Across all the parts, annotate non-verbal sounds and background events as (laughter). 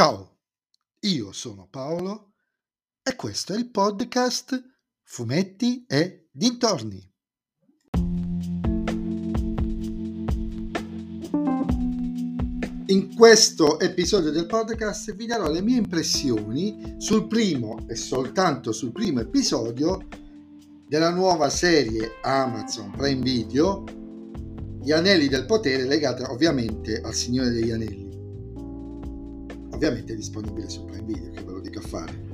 Ciao, io sono Paolo e questo è il podcast Fumetti e Dintorni. In questo episodio del podcast vi darò le mie impressioni sul primo e soltanto sul primo episodio della nuova serie Amazon Prime Video Gli Anelli del Potere legata ovviamente al Signore degli Anelli ovviamente è disponibile su Prime Video, che ve lo dico a fare.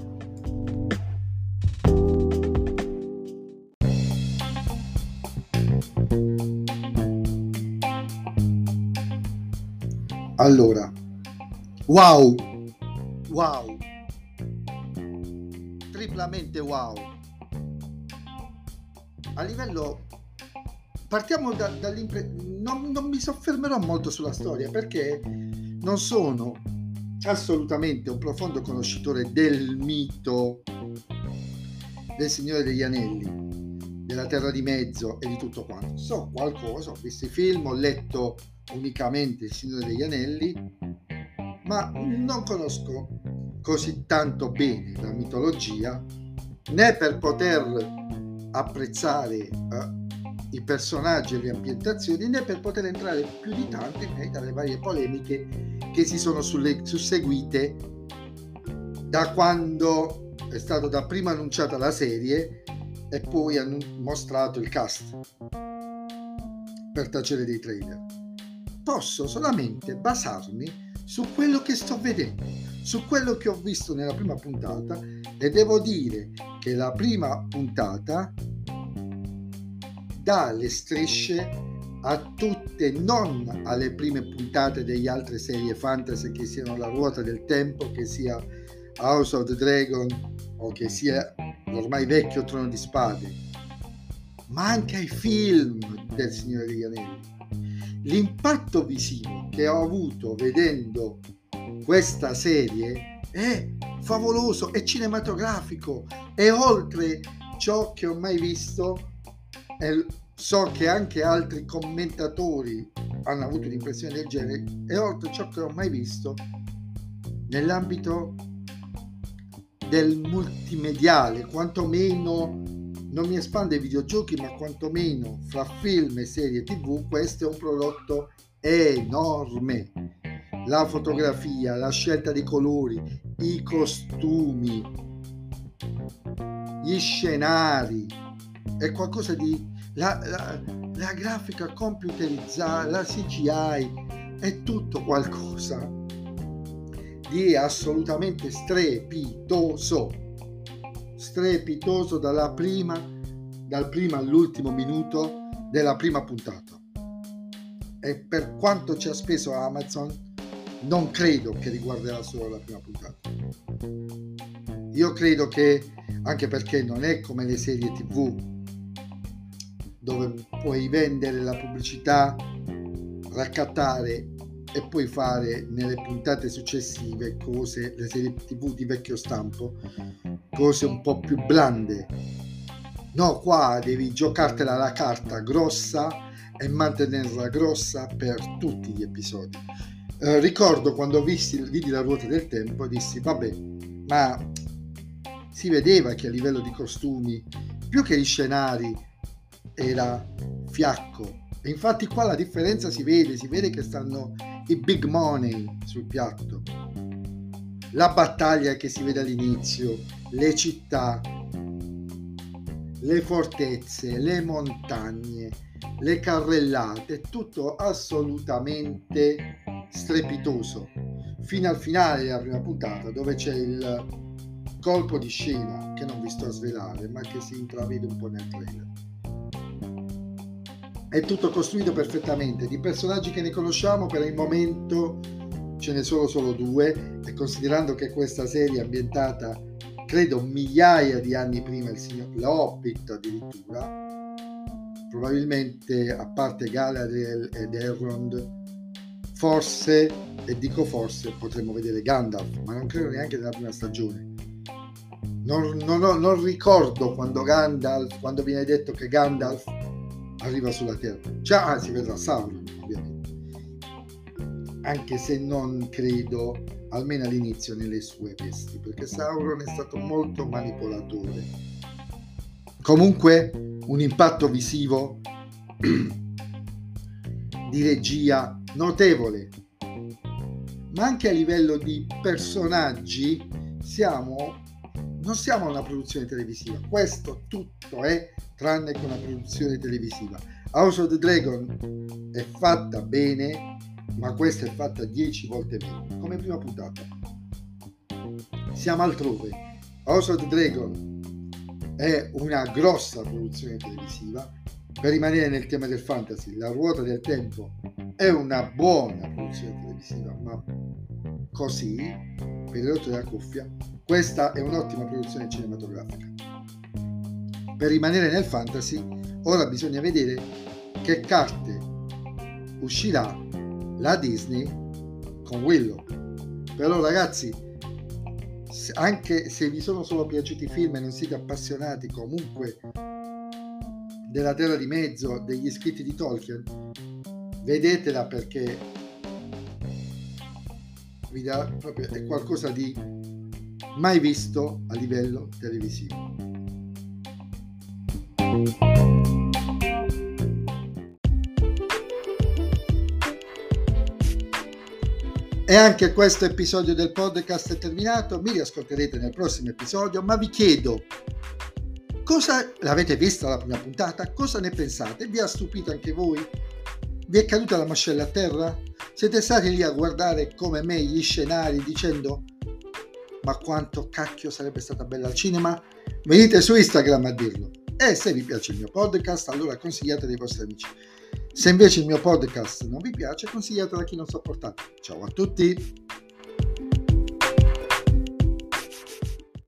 Allora, wow, wow, triplamente wow. A livello partiamo da, dall'impressione, non, non mi soffermerò molto sulla storia perché non sono assolutamente un profondo conoscitore del mito del Signore degli Anelli, della Terra di Mezzo e di tutto quanto. So qualcosa, ho visto i film, ho letto unicamente il Signore degli Anelli, ma non conosco così tanto bene la mitologia né per poter apprezzare eh, i personaggi e le ambientazioni né per poter entrare più di tanto in merito alle varie polemiche che si sono sulle, susseguite da quando è stata dapprima annunciata la serie e poi hanno mostrato il cast per tacere dei trailer. Posso solamente basarmi su quello che sto vedendo, su quello che ho visto nella prima puntata e devo dire che la prima puntata dà le strisce a tutte, non alle prime puntate degli altre serie fantasy che siano La ruota del tempo, che sia House of the Dragon o che sia l'ormai vecchio Trono di Spade, ma anche ai film del Signore degli Anelli. L'impatto visivo che ho avuto vedendo questa serie è favoloso, è cinematografico, è oltre ciò che ho mai visto e so che anche altri commentatori hanno avuto un'impressione del genere e oltre ciò che ho mai visto nell'ambito del multimediale, quantomeno non mi espande ai videogiochi, ma quantomeno fra film e serie tv, questo è un prodotto enorme. La fotografia, la scelta dei colori, i costumi, gli scenari, è qualcosa di... La, la, la grafica computerizzata, la CGI, è tutto qualcosa di assolutamente strepitoso. Strepitoso dalla prima, dal primo all'ultimo minuto della prima puntata. E per quanto ci ha speso Amazon, non credo che riguarderà solo la prima puntata. Io credo che, anche perché non è come le serie tv, dove puoi vendere la pubblicità, raccattare e poi fare nelle puntate successive cose, le serie tv di vecchio stampo, cose un po' più blande. No, qua devi giocartela la carta grossa e mantenerla grossa per tutti gli episodi. Eh, ricordo quando visti, vidi la ruota del tempo dissi vabbè, ma si vedeva che a livello di costumi, più che gli scenari, era fiacco. E infatti qua la differenza si vede, si vede che stanno i big money sul piatto. La battaglia che si vede all'inizio, le città, le fortezze, le montagne, le carrellate, tutto assolutamente strepitoso. Fino al finale della prima puntata dove c'è il colpo di scena che non vi sto a svelare ma che si intravede un po' nel trailer è tutto costruito perfettamente. Di personaggi che ne conosciamo per il momento ce ne sono solo due e considerando che questa serie è ambientata credo migliaia di anni prima il signor Hobbit addirittura probabilmente a parte Galadriel ed Elrond forse e dico forse potremmo vedere Gandalf ma non credo neanche nella prima stagione non, non, non ricordo quando Gandalf quando viene detto che Gandalf arriva sulla Terra. Già ah, si vedrà Sauron, ovviamente. anche se non credo, almeno all'inizio, nelle sue vesti, perché Sauron è stato molto manipolatore. Comunque un impatto visivo (clears throat) di regia notevole, ma anche a livello di personaggi siamo non siamo una produzione televisiva, questo tutto è tranne che una produzione televisiva. House of the Dragon è fatta bene, ma questa è fatta 10 volte meno, come prima puntata. Siamo altrove. House of the Dragon è una grossa produzione televisiva. Per rimanere nel tema del fantasy, La ruota del tempo è una buona produzione televisiva, ma così, per il rotto della cuffia, questa è un'ottima produzione cinematografica. Per rimanere nel fantasy, ora bisogna vedere che carte uscirà la Disney con Willow. Però ragazzi, anche se vi sono solo piaciuti i film e non siete appassionati comunque della Terra di Mezzo, degli scritti di Tolkien, vedetela perché vi dà proprio è qualcosa di mai visto a livello televisivo. E anche questo episodio del podcast è terminato, mi riascolterete nel prossimo episodio, ma vi chiedo, cosa l'avete vista la prima puntata? Cosa ne pensate? Vi ha stupito anche voi? Vi è caduta la mascella a terra? Siete stati lì a guardare come me gli scenari dicendo ma quanto cacchio sarebbe stata bella al cinema? Venite su Instagram a dirlo. E se vi piace il mio podcast, allora consigliatelo ai vostri amici. Se invece il mio podcast non vi piace, consigliatelo a chi non sopportate. Ciao a tutti!